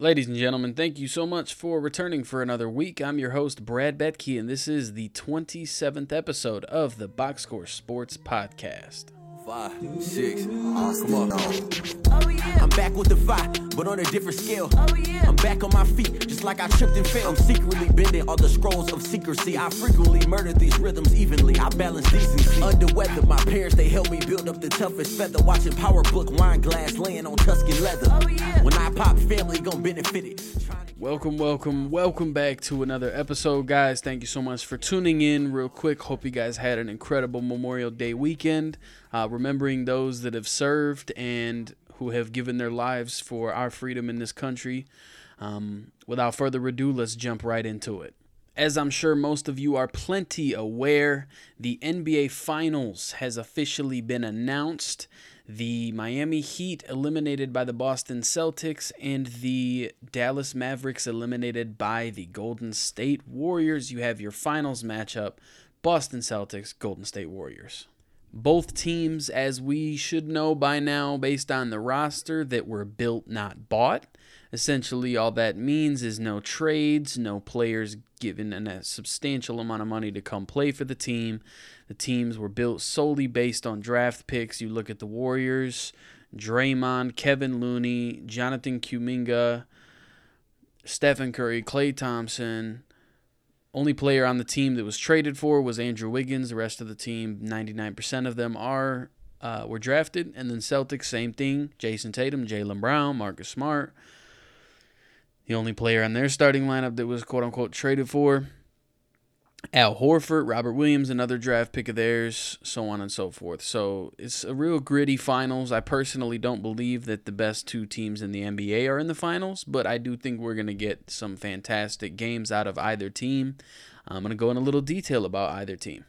Ladies and gentlemen, thank you so much for returning for another week. I'm your host, Brad Betke, and this is the 27th episode of the Box Score Sports Podcast. Five, six, come on. Oh, I'm back with the five, but on a different scale. Oh, I'm back on my feet, just like I tripped and fell. I'm secretly bending all the scrolls of secrecy. I frequently murder these rhythms evenly. I balance decency. Under weather, my parents, they helped me build up the toughest feather. Watching Power Book wine glass laying on Tuscan leather. Oh, when I pop, family gon' benefit it. Welcome, welcome, welcome back to another episode, guys. Thank you so much for tuning in. Real quick, hope you guys had an incredible Memorial Day weekend, uh, remembering those that have served and who have given their lives for our freedom in this country. Um, without further ado, let's jump right into it. As I'm sure most of you are plenty aware, the NBA Finals has officially been announced. The Miami Heat eliminated by the Boston Celtics, and the Dallas Mavericks eliminated by the Golden State Warriors. You have your finals matchup Boston Celtics, Golden State Warriors. Both teams, as we should know by now, based on the roster, that were built, not bought. Essentially, all that means is no trades, no players given a substantial amount of money to come play for the team. The teams were built solely based on draft picks. You look at the Warriors, Draymond, Kevin Looney, Jonathan Kuminga, Stephen Curry, Klay Thompson. Only player on the team that was traded for was Andrew Wiggins. The rest of the team, 99% of them are uh, were drafted. And then Celtics, same thing. Jayson Tatum, Jaylen Brown, Marcus Smart. The only player on their starting lineup that was quote unquote traded for. Al Horford, Robert Williams, another draft pick of theirs, so on and so forth. So it's a real gritty finals. I personally don't believe that the best two teams in the NBA are in the finals, but I do think we're going to get some fantastic games out of either team. I'm going to go in a little detail about either team.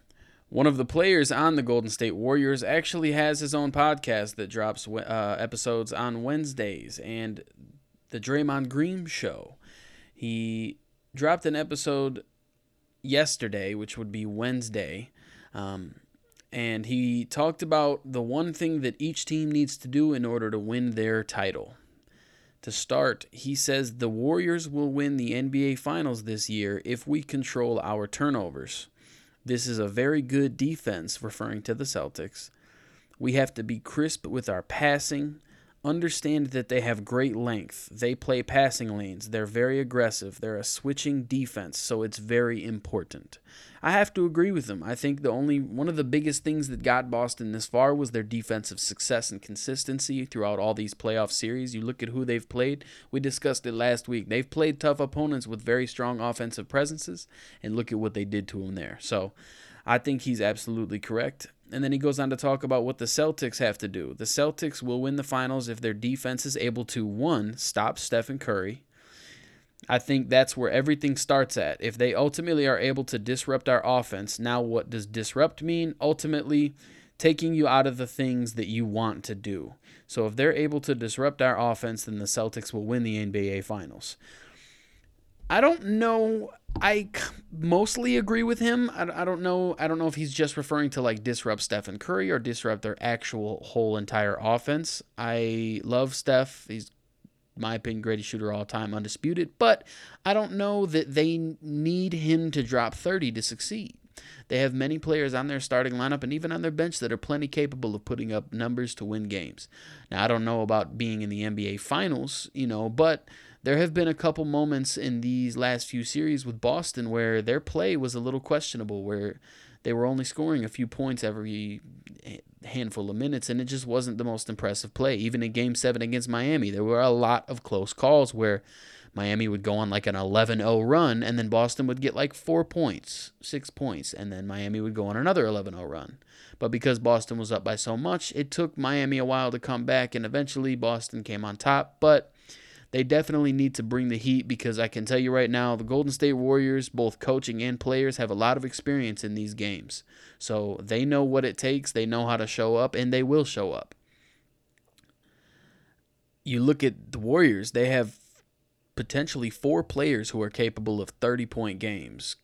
One of the players on the Golden State Warriors actually has his own podcast that drops uh, episodes on Wednesdays, and the Draymond Green Show. He dropped an episode yesterday, which would be Wednesday, um, and he talked about the one thing that each team needs to do in order to win their title. To start, he says the Warriors will win the NBA Finals this year if we control our turnovers. This is a very good defense, referring to the Celtics. We have to be crisp with our passing. Understand that they have great length. They play passing lanes. They're very aggressive. They're a switching defense, so it's very important. I have to agree with them. I think the only one of the biggest things that got Boston this far was their defensive success and consistency throughout all these playoff series. You look at who they've played. We discussed it last week. They've played tough opponents with very strong offensive presences, and look at what they did to them there. So, I think he's absolutely correct. And then he goes on to talk about what the Celtics have to do. The Celtics will win the finals if their defense is able to, one, stop Stephen Curry. I think that's where everything starts at. If they ultimately are able to disrupt our offense, now what does disrupt mean? Ultimately, taking you out of the things that you want to do. So if they're able to disrupt our offense, then the Celtics will win the NBA Finals. I don't know. I mostly agree with him. I, I don't know. I don't know if he's just referring to like disrupt Stephen Curry or disrupt their actual whole entire offense. I love Steph. He's my opinion greatest shooter all time, undisputed. But I don't know that they need him to drop 30 to succeed. They have many players on their starting lineup and even on their bench that are plenty capable of putting up numbers to win games. Now, I don't know about being in the NBA Finals, you know, but there have been a couple moments in these last few series with Boston where their play was a little questionable, where they were only scoring a few points every handful of minutes, and it just wasn't the most impressive play. Even in Game 7 against Miami, there were a lot of close calls where Miami would go on like an 11 0 run, and then Boston would get like four points, six points, and then Miami would go on another 11 0 run. But because Boston was up by so much, it took Miami a while to come back, and eventually Boston came on top. But they definitely need to bring the heat because I can tell you right now, the Golden State Warriors, both coaching and players, have a lot of experience in these games. So they know what it takes, they know how to show up, and they will show up. You look at the Warriors, they have potentially four players who are capable of 30 point games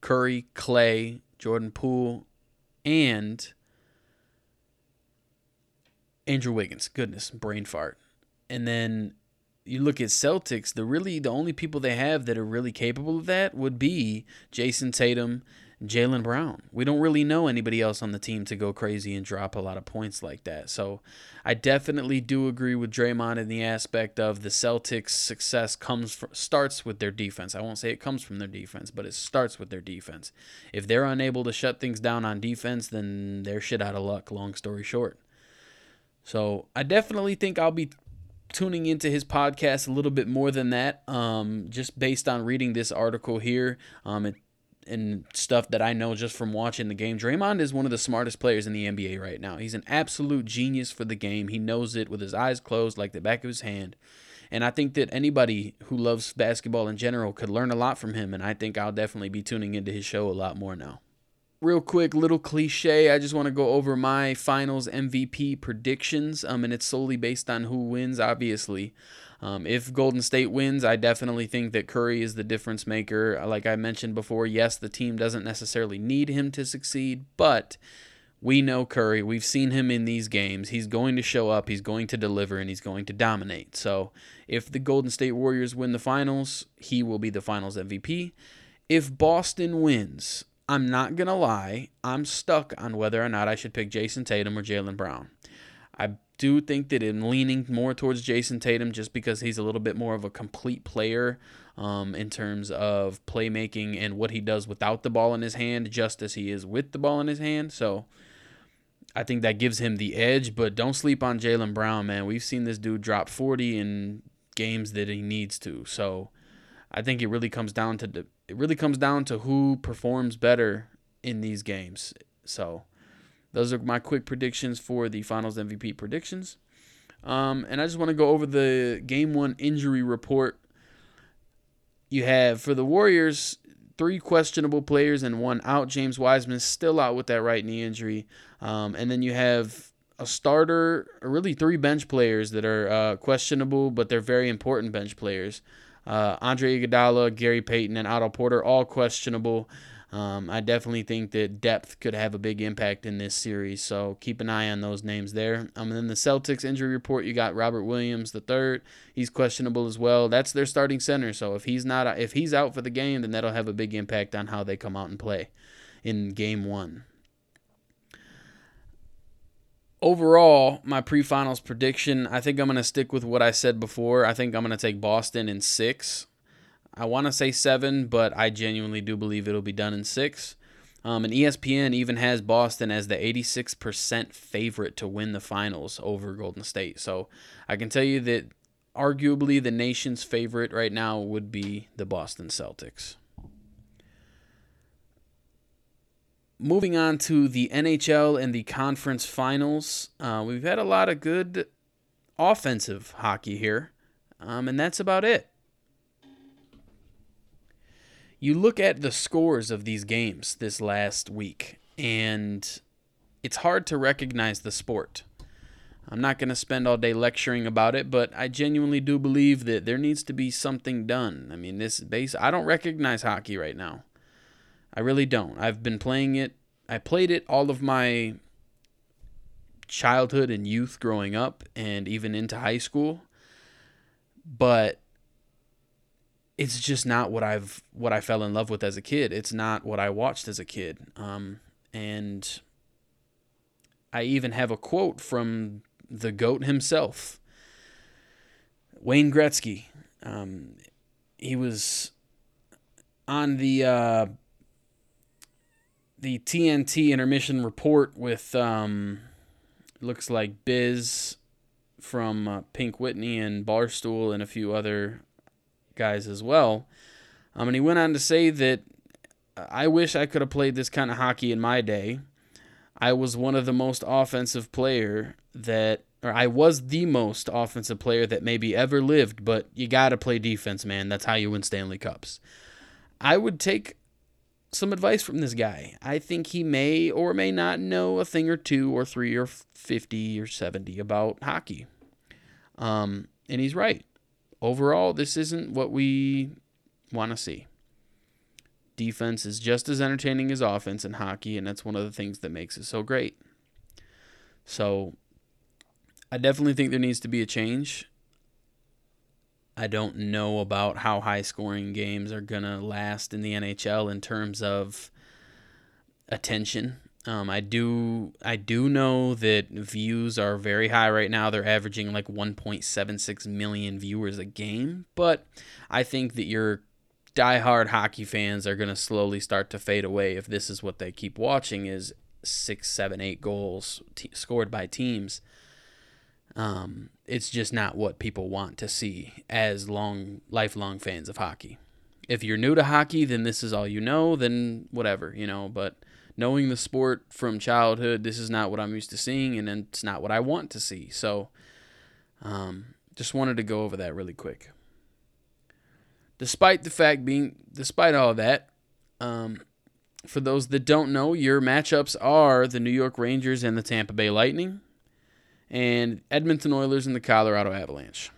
Curry, Klay, Jordan Poole, and Andrew Wiggins. Goodness, brain fart. And then you look at Celtics, the really the only people they have that are really capable of that would be Jayson Tatum, Jaylen Brown. We don't really know anybody else on the team to go crazy and drop a lot of points like that. So I definitely do agree with Draymond in the aspect of the Celtics' success comes from, starts with their defense. I won't say it comes from their defense, but it starts with their defense. If they're unable to shut things down on defense, then they're shit out of luck. Long story short. So I definitely think I'll be tuning into his podcast a little bit more than that, um, just based on reading this article here. Um, and stuff that I know just from watching the game. Draymond is one of the smartest players in the NBA right now. He's an absolute genius for the game. He knows it with his eyes closed, like the back of his hand. And I think that anybody who loves basketball in general could learn a lot from him. And I think I'll definitely be tuning into his show a lot more now. Real quick, little cliche. I just want to go over my finals MVP predictions. Um, and it's solely based on who wins, obviously. Um, if Golden State wins, I definitely think that Curry is the difference maker. Like I mentioned before, yes, the team doesn't necessarily need him to succeed, but we know Curry. We've seen him in these games. He's going to show up, he's going to deliver, and he's going to dominate. So if the Golden State Warriors win the finals, he will be the finals MVP. If Boston wins, I'm not going to lie, I'm stuck on whether or not I should pick Jayson Tatum or Jaylen Brown. I do think that I'm leaning more towards Jayson Tatum just because he's a little bit more of a complete player um, in terms of playmaking and what he does without the ball in his hand, just as he is with the ball in his hand. So I think that gives him the edge, but don't sleep on Jaylen Brown, man. We've seen this dude drop 40 in games that he needs to. So I think it really comes down to the, it really comes down to who performs better in these games. So those are my quick predictions for the Finals MVP predictions. Um, and I just want to go over the game one injury report. You have for the Warriors three questionable players and one out. James Wiseman still out with that right knee injury. Um, and then you have a starter, really three bench players that are uh, questionable, but they're very important bench players. Uh, Andre Iguodala, Gary Payton, and Otto Porter all questionable. Um, I definitely think that depth could have a big impact in this series, so keep an eye on those names there. Um, and then the Celtics injury report, you got Robert Williams the third. He's questionable as well. That's their starting center, so if he's not if he's out for the game, then that'll have a big impact on how they come out and play in game one. Overall, my pre-finals prediction, I think I'm going to stick with what I said before. I think I'm going to take Boston in six. I want to say seven, but I genuinely do believe it'll be done in six. Um, and ESPN even has Boston as the 86% favorite to win the finals over Golden State. So I can tell you that arguably the nation's favorite right now would be the Boston Celtics. Moving on to the NHL and the conference finals, uh, we've had a lot of good offensive hockey here, um, and that's about it you look at the scores of these games this last week, and it's hard to recognize the sport. I'm not going to spend all day lecturing about it, but I genuinely do believe that there needs to be something done. I mean, this base, I don't recognize hockey right now. I really don't. I've been playing it. I played it all of my childhood and youth growing up and even into high school. But it's just not what I've what I fell in love with as a kid. It's not what I watched as a kid. Um, and I even have a quote from the goat himself, Wayne Gretzky. Um, he was on the uh, the TNT intermission report with um, looks like Biz from uh, Pink Whitney and Barstool and a few other guys as well. Um, and he went on to say that I wish I could have played this kind of hockey in my day. I was one of the most offensive player that or I was the most offensive player that maybe ever lived, but you got to play defense, man. That's how you win Stanley Cups. I would take some advice from this guy. I think he may or may not know a thing or two or three or 50 or 70 about hockey. Um, and he's right overall, this isn't what we want to see. Defense is just as entertaining as offense in hockey, and that's one of the things that makes it so great. So, I definitely think there needs to be a change. I don't know about how high scoring games are going to last in the NHL in terms of attention. Um, I do I do know that views are very high right now. They're averaging like 1.76 million viewers a game, but I think that your diehard hockey fans are going to slowly start to fade away if this is what they keep watching is six, seven, eight goals t- scored by teams. Um, it's just not what people want to see as long lifelong fans of hockey. If you're new to hockey, then this is all you know. Then whatever, you know, but knowing the sport from childhood, this is not what I'm used to seeing, and it's not what I want to see. So, um, just wanted to go over that really quick. Despite the fact being, despite all that, um, for those that don't know, your matchups are the New York Rangers and the Tampa Bay Lightning, and Edmonton Oilers and the Colorado Avalanche.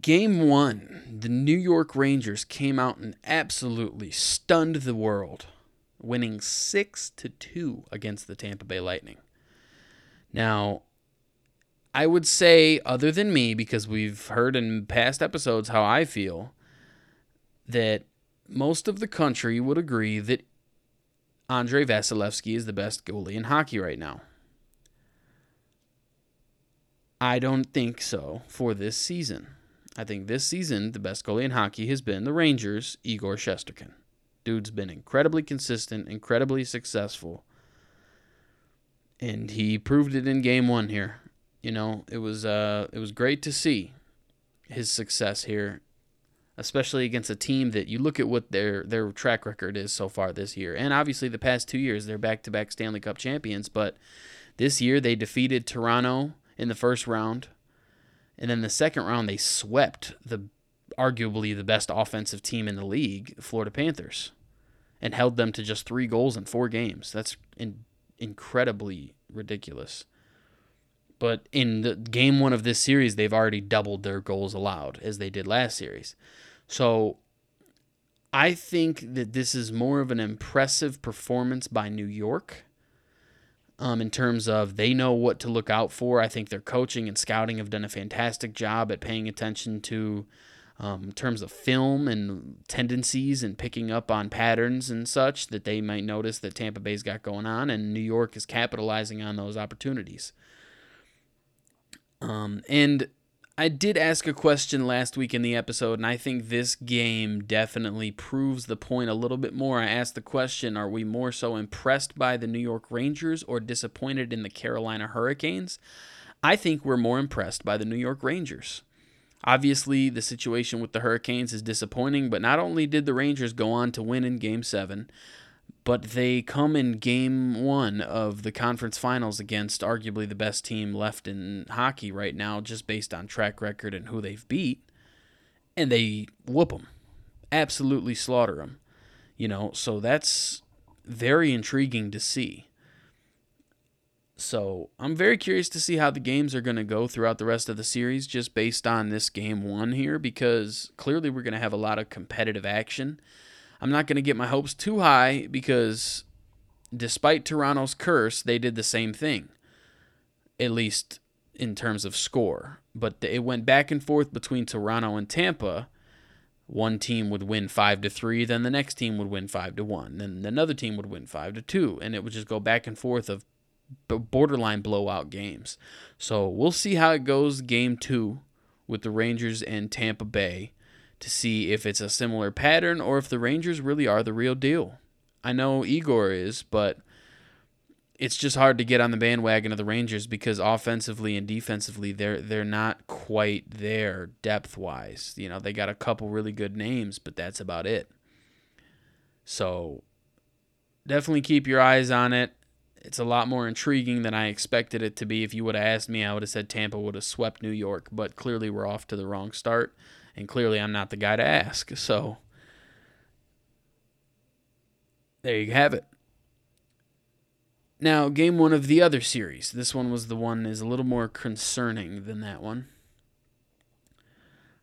Game one, the New York Rangers came out and absolutely stunned the world, winning six to two against the Tampa Bay Lightning. Now, I would say, other than me, because we've heard in past episodes how I feel, that most of the country would agree that Andrei Vasilevskiy is the best goalie in hockey right now. I don't think so for this season. I think this season, the best goalie in hockey has been the Rangers' Igor Shesterkin. Dude's been incredibly consistent, incredibly successful. And he proved it in game one here. You know, it was uh it was great to see his success here, especially against a team that you look at what their their track record is so far this year. And obviously the past two years they're back to back Stanley Cup champions, but this year they defeated Toronto in the first round and then the second round, they swept the arguably the best offensive team in the league, Florida Panthers, and held them to just three goals in four games. That's in, incredibly ridiculous. But in the game one of this series, they've already doubled their goals allowed as they did last series. So I think that this is more of an impressive performance by New York um, in terms of they know what to look out for. I think their coaching and scouting have done a fantastic job at paying attention to um, in terms of film and tendencies and picking up on patterns and such that they might notice that Tampa Bay's got going on, and New York is capitalizing on those opportunities. Um, and I did ask a question last week in the episode, and I think this game definitely proves the point a little bit more. I asked the question Are we more so impressed by the New York Rangers or disappointed in the Carolina Hurricanes? I think we're more impressed by the New York Rangers. Obviously, the situation with the Hurricanes is disappointing, but not only did the Rangers go on to win in Game 7, but they come in game one of the conference finals against arguably the best team left in hockey right now, just based on track record and who they've beat, and they whoop them, absolutely slaughter them. You know, so that's very intriguing to see. So I'm very curious to see how the games are going to go throughout the rest of the series, just based on this game one here, because clearly we're going to have a lot of competitive action. I'm not going to get my hopes too high because despite Toronto's curse, they did the same thing, at least in terms of score. But it went back and forth between Toronto and Tampa. One team would win five to three, then the next team would win five to one, then another team would win five to two, and it would just go back and forth of borderline blowout games. So we'll see how it goes game two with the Rangers and Tampa Bay to see if it's a similar pattern or if the Rangers really are the real deal. I know Igor is, but it's just hard to get on the bandwagon of the Rangers because offensively and defensively they're they're not quite there depth wise. You know, they got a couple really good names, but that's about it. So definitely keep your eyes on it. It's a lot more intriguing than I expected it to be. If you would have asked me, I would have said Tampa would have swept New York, but clearly we're off to the wrong start and clearly I'm not the guy to ask. So there you have it. Now, game one of the other series. This one was the one is a little more concerning than that one.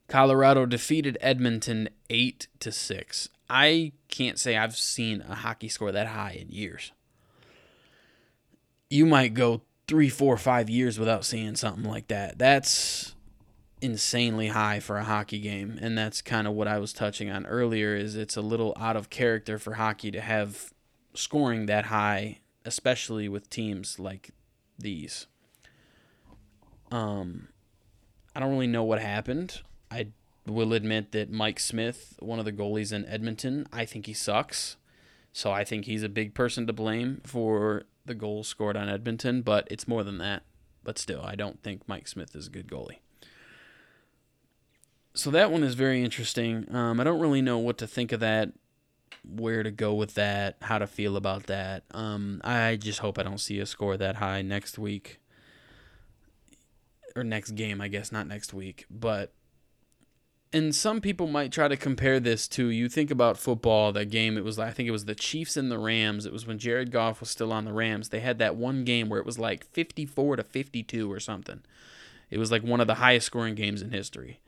Colorado defeated Edmonton 8 to 6. I can't say I've seen a hockey score that high in years. You might go three, four, five years without seeing something like that. That's insanely high for a hockey game, and that's kind of what I was touching on earlier. Is it's a little out of character for hockey to have scoring that high, especially with teams like these. Um, I don't really know what happened. I will admit that Mike Smith, one of the goalies in Edmonton, I think he sucks. So I think he's a big person to blame for the goals scored on Edmonton, but it's more than that. But still, I don't think Mike Smith is a good goalie. So that one is very interesting. Um, I don't really know what to think of that, where to go with that, how to feel about that. Um, I just hope I don't see a score that high next week or next game, I guess, not next week. But and some people might try to compare this to you think about football that game it was i think it was the chiefs and the rams it was when jared goff was still on the rams they had that one game where it was like 54 to 52 or something it was like one of the highest scoring games in history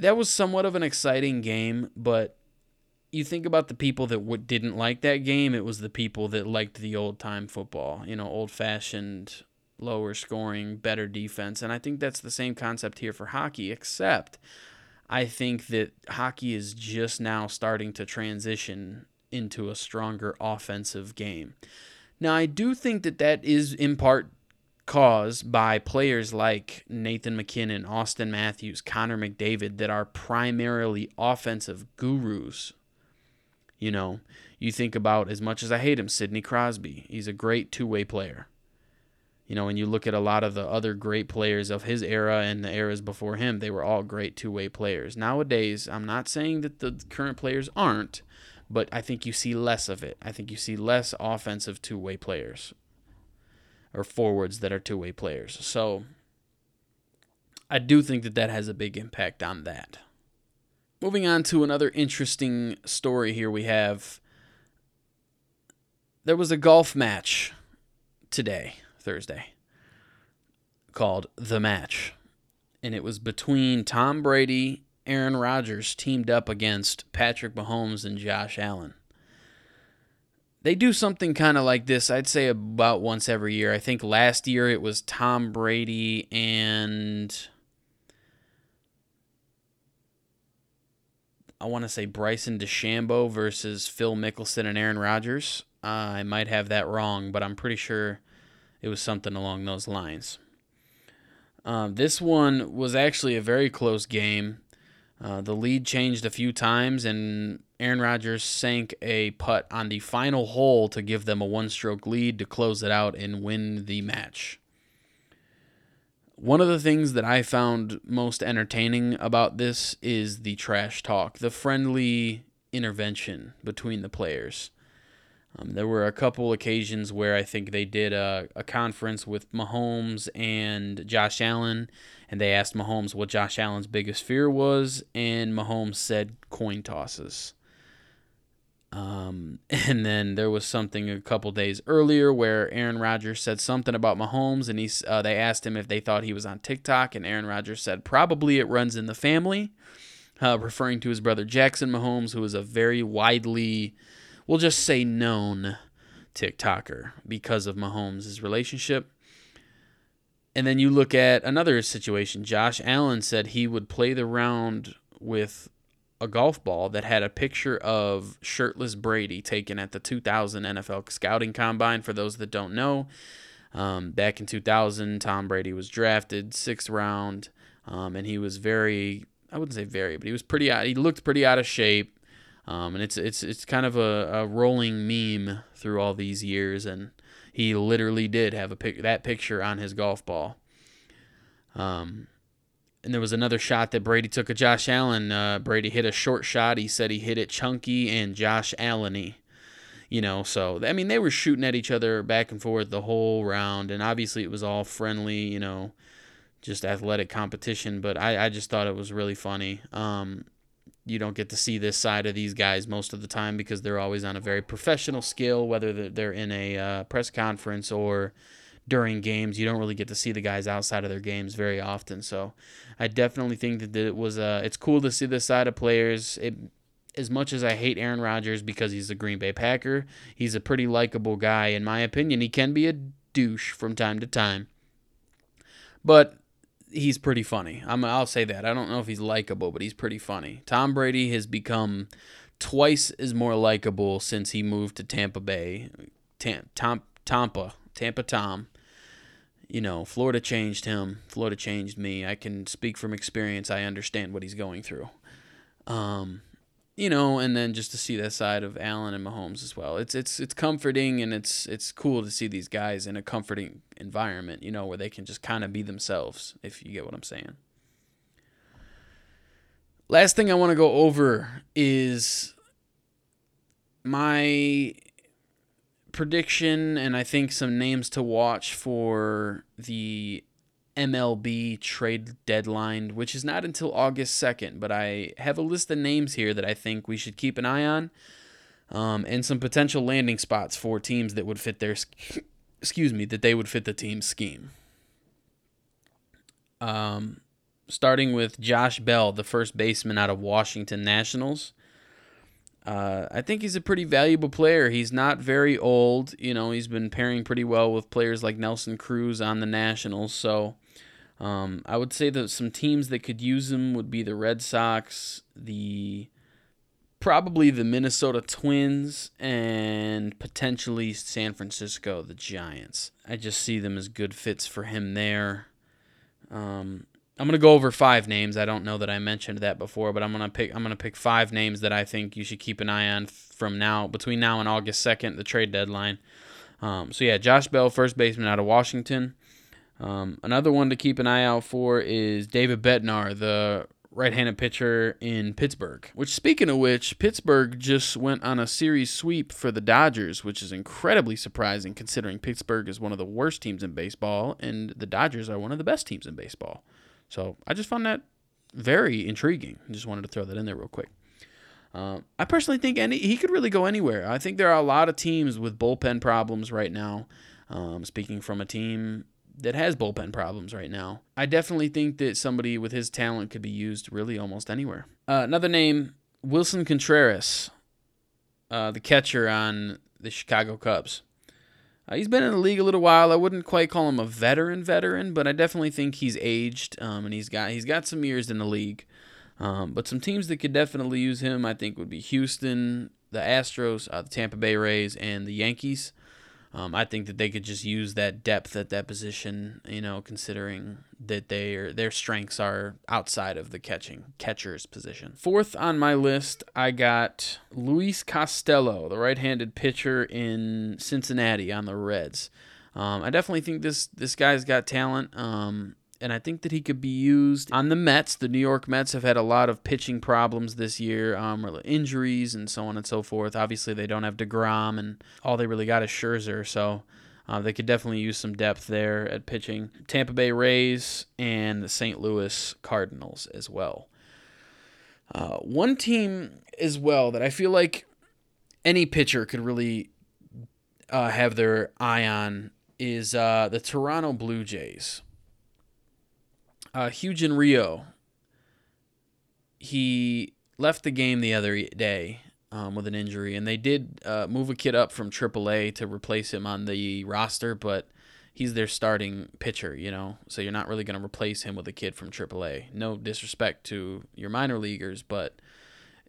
that was somewhat of an exciting game but you think about the people that w- didn't like that game it was the people that liked the old time football you know old fashioned lower scoring better defense and i think that's the same concept here for hockey except I think that hockey is just now starting to transition into a stronger offensive game. Now, I do think that that is in part caused by players like Nathan MacKinnon, Auston Matthews, Connor McDavid that are primarily offensive gurus. You know, you think about as much as I hate him, Sidney Crosby. He's a great two way player. You know, when you look at a lot of the other great players of his era and the eras before him, they were all great two way players. Nowadays, I'm not saying that the current players aren't, but I think you see less of it. I think you see less offensive two way players or forwards that are two way players. So I do think that that has a big impact on that. Moving on to another interesting story here, we have there was a golf match today. Thursday called The Match. And it was between Tom Brady, Aaron Rodgers teamed up against Patrick Mahomes and Josh Allen. They do something kind of like this, I'd say about once every year. I think last year it was Tom Brady and I want to say Bryson DeChambeau versus Phil Mickelson and Aaron Rodgers. Uh, I might have that wrong, but I'm pretty sure it was something along those lines. Um, this one was actually a very close game. Uh, the lead changed a few times, and Aaron Rodgers sank a putt on the final hole to give them a one stroke lead to close it out and win the match. One of the things that I found most entertaining about this is the trash talk, the friendly intervention between the players. Um, there were a couple occasions where I think they did a, a conference with Mahomes and Josh Allen, and they asked Mahomes what Josh Allen's biggest fear was, and Mahomes said coin tosses. Um, and then there was something a couple days earlier where Aaron Rodgers said something about Mahomes, and he uh, they asked him if they thought he was on TikTok, and Aaron Rodgers said probably it runs in the family, uh, referring to his brother Jackson Mahomes, who is a very widely we'll just say known TikToker because of Mahomes' relationship. And then you look at another situation. Josh Allen said he would play the round with a golf ball that had a picture of shirtless Brady taken at the 2000 NFL Scouting Combine. For those that don't know, um, back in 2000, Tom Brady was drafted sixth round, um, and he was very, I wouldn't say very, but he was pretty, he looked pretty out of shape. Um, and it's it's it's kind of a, a rolling meme through all these years, and he literally did have a pic- that picture on his golf ball. Um, and there was another shot that Brady took of Josh Allen. Uh, Brady hit a short shot. He said he hit it chunky and Josh Alleny. You know, so I mean they were shooting at each other back and forth the whole round, and obviously it was all friendly. You know, just athletic competition. But I, I just thought it was really funny. Um, you don't get to see this side of these guys most of the time because they're always on a very professional scale, whether they're in a uh, press conference or during games. You don't really get to see the guys outside of their games very often. So I definitely think that it was uh, it's cool to see this side of players. It, as much as I hate Aaron Rodgers because he's a Green Bay Packer, he's a pretty likable guy in my opinion. He can be a douche from time to time. But he's pretty funny. I'm, I'll say that. I don't know if he's likable, but he's pretty funny. Tom Brady has become twice as more likable since he moved to Tampa Bay. Tam, Tom, Tampa, Tampa Tom. You know, Florida changed him. Florida changed me. I can speak from experience. I understand what he's going through. Um, you know, and then just to see that side of Allen and Mahomes as well. It's it's it's comforting and it's it's cool to see these guys in a comforting environment, you know, where they can just kind of be themselves, if you get what I'm saying. Last thing I want to go over is my prediction and I think some names to watch for the MLB trade deadline, which is not until August 2nd, but I have a list of names here that I think we should keep an eye on um, and some potential landing spots for teams that would fit their, excuse me, that they would fit the team's scheme. Um, starting with Josh Bell, the first baseman out of Washington Nationals. Uh, I think he's a pretty valuable player. He's not very old. You know, he's been pairing pretty well with players like Nelson Cruz on the Nationals. So um, I would say that some teams that could use him would be the Red Sox, the probably the Minnesota Twins, and potentially San Francisco, the Giants. I just see them as good fits for him there. Um, I'm gonna go over five names. I don't know that I mentioned that before, but I'm gonna pick. I'm gonna pick five names that I think you should keep an eye on from now between now and August second, the trade deadline. Um, so yeah, Josh Bell, first baseman out of Washington. Um, another one to keep an eye out for is David Bednar, the right-handed pitcher in Pittsburgh. Which, speaking of which, Pittsburgh just went on a series sweep for the Dodgers, which is incredibly surprising considering Pittsburgh is one of the worst teams in baseball and the Dodgers are one of the best teams in baseball. So I just found that very intriguing. Just wanted to throw that in there real quick. Uh, I personally think any he could really go anywhere. I think there are a lot of teams with bullpen problems right now. Um, speaking from a team that has bullpen problems right now, I definitely think that somebody with his talent could be used really almost anywhere. Uh, another name, Willson Contreras, uh, the catcher on the Chicago Cubs. Uh, he's been in the league a little while. I wouldn't quite call him a veteran veteran, but I definitely think he's aged um, and he's got he's got some years in the league. Um, but some teams that could definitely use him, I think, would be Houston, the Astros, uh, the Tampa Bay Rays, and the Yankees. Um, I think that they could just use that depth at that position, you know, considering that they are, their strengths are outside of the catching catcher's position. Fourth on my list, I got Luis Castillo, the right-handed pitcher in Cincinnati on the Reds. Um, I definitely think this this guy's got talent. Um, and I think that he could be used on the Mets. The New York Mets have had a lot of pitching problems this year, um, injuries and so on and so forth. Obviously, they don't have Degrom, and all they really got is Scherzer, so uh, they could definitely use some depth there at pitching. Tampa Bay Rays and the St. Louis Cardinals as well. Uh, one team as well that I feel like any pitcher could really uh, have their eye on is uh, the Toronto Blue Jays uh, Hyun-jin Ryu, he left the game the other day um, with an injury, and they did uh, move a kid up from AAA to replace him on the roster, but he's their starting pitcher, you know, so you're not really going to replace him with a kid from AAA. No disrespect to your minor leaguers, but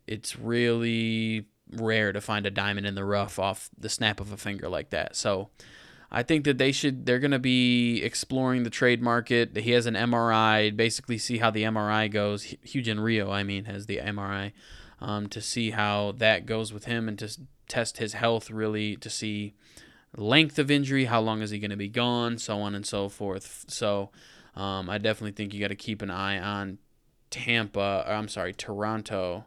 it's really rare to find a diamond in the rough off the snap of a finger like that. So I think that they should they're going to be exploring the trade market. He has an MRI, basically see how the MRI goes. Hyun-jin Ryu, I mean, has the MRI um, to see how that goes with him and to test his health really to see length of injury, how long is he going to be gone, so on and so forth. So um, I definitely think you got to keep an eye on Tampa. I'm sorry, Toronto.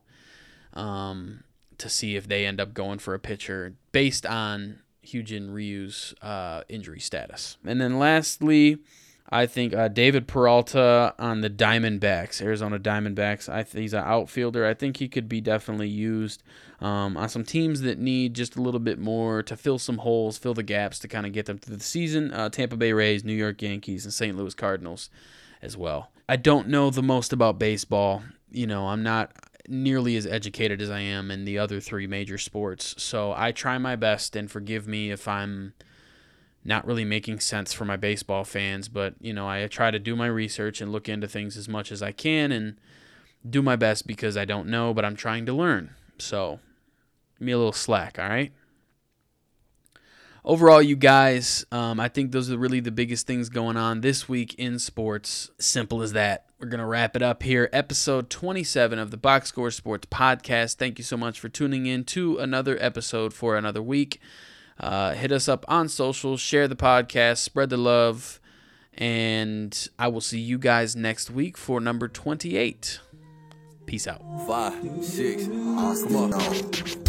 Um, to see if they end up going for a pitcher based on Hyun-jin Ryu's uh, injury status. And then lastly, I think uh, David Peralta on the Diamondbacks, Arizona Diamondbacks. I th- he's an outfielder. I think he could be definitely used um, on some teams that need just a little bit more to fill some holes, fill the gaps to kind of get them through the season. Uh, Tampa Bay Rays, New York Yankees, and St. Louis Cardinals as well. I don't know the most about baseball. You know, I'm not nearly as educated as I am in the other three major sports. So I try my best and forgive me if I'm not really making sense for my baseball fans. But, you know, I try to do my research and look into things as much as I can and do my best because I don't know, but I'm trying to learn. So, give me a little slack, all right? Overall, you guys, um, I think those are really the biggest things going on this week in sports. Simple as that. We're going to wrap it up here. Episode 27 of the Box Score Sports Podcast. Thank you so much for tuning in to another episode for another week. Uh, hit us up on social, share the podcast, spread the love, and I will see you guys next week for number 28. Peace out. Five, six, come on. Oh,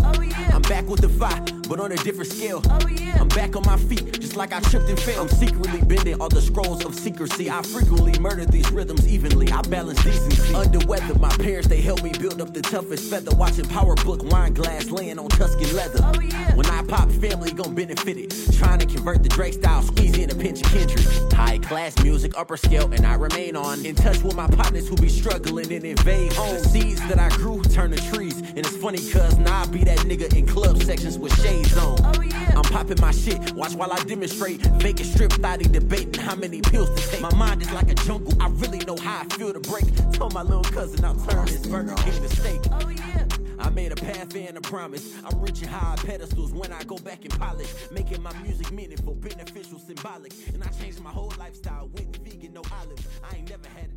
oh, yeah. I'm back with the five, but on a different scale. Oh, yeah. I'm back on my feet, just like I tripped and fell. I'm secretly bending all the scrolls of secrecy. I frequently murder these rhythms evenly. I balance decency. Under weather, my parents, they helped me build up the toughest feather. Watching Power Book wine glass laying on Tuscan leather. Oh, yeah. When I pop, family gon' benefit it. Trying to convert the Drake style, squeeze in a pinch of Kendrick. High class music, upper scale, and I remain on. In touch with my partners who be struggling and invade homes seeds that I grew turn to trees. And it's funny cause now I be that nigga in club sections with shades on. Oh, yeah. I'm popping my shit, watch while I demonstrate. Vacant strip thotty debating how many pills to take. My mind is like a jungle, I really know how I feel to break. Told my little cousin I'll turn this Burger King to steak. Oh yeah. I made a path and a promise. I'm reaching high pedestals when I go back and polish. Making my music meaningful, beneficial, symbolic. And I changed my whole lifestyle, went vegan, no olives. I ain't never had